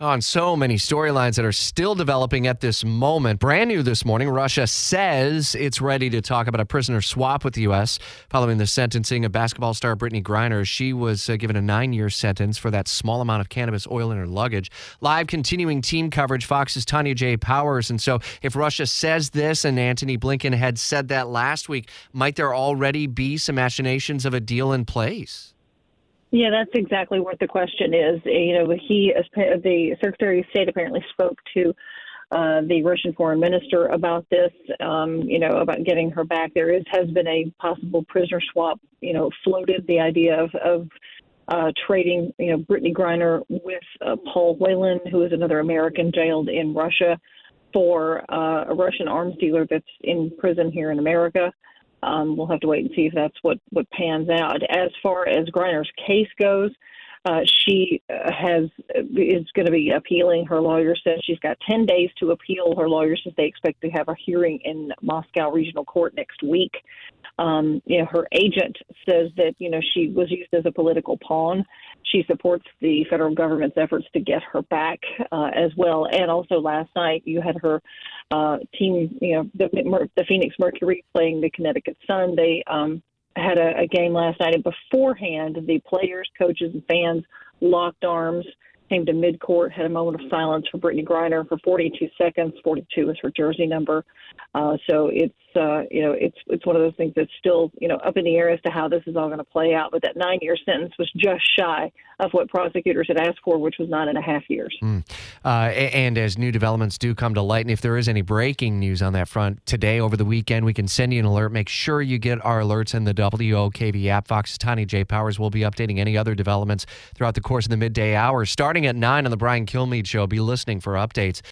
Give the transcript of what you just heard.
On so many storylines that are still developing at this moment. Brand new this morning, Russia says it's ready to talk about a prisoner swap with the U.S. following the sentencing of basketball star Brittney Griner. She was uh, given a nine year sentence for that small amount of cannabis oil in her luggage. Live continuing team coverage, Fox's Tanya J. Powers. And so, if Russia says this and Antony Blinken had said that last week, might there already be some machinations of a deal in place? Yeah, that's exactly what the question is. You know, he, the Secretary of State, apparently spoke to uh, the Russian foreign minister about this. Um, you know, about getting her back. There is has been a possible prisoner swap. You know, floated the idea of of uh, trading. You know, Brittney Griner with uh, Paul Whelan, who is another American jailed in Russia, for uh, a Russian arms dealer that's in prison here in America. Um, we'll have to wait and see if that's what, what pans out. As far as Griner's case goes, uh, she uh, has is going to be appealing. Her lawyer says she's got 10 days to appeal. Her lawyer says they expect to have a hearing in Moscow Regional Court next week. Um, you know, her agent says that you know she was used as a political pawn. She supports the federal government's efforts to get her back uh, as well. And also last night you had her uh, team, you know, the, the Phoenix Mercury playing the Connecticut Sun. They um, had a, a game last night, and beforehand, the players, coaches, and fans locked arms came to midcourt, had a moment of silence for Brittney Griner for 42 seconds. 42 is her jersey number. Uh, so it's uh, you know it's it's one of those things that's still you know up in the air as to how this is all going to play out. But that nine-year sentence was just shy of what prosecutors had asked for, which was nine and a half years. Mm. Uh, and as new developments do come to light, and if there is any breaking news on that front today over the weekend, we can send you an alert. Make sure you get our alerts in the WOKV app. Fox's Tanya J. Powers will be updating any other developments throughout the course of the midday hour, Starting at nine on the Brian Kilmeade Show, be listening for updates.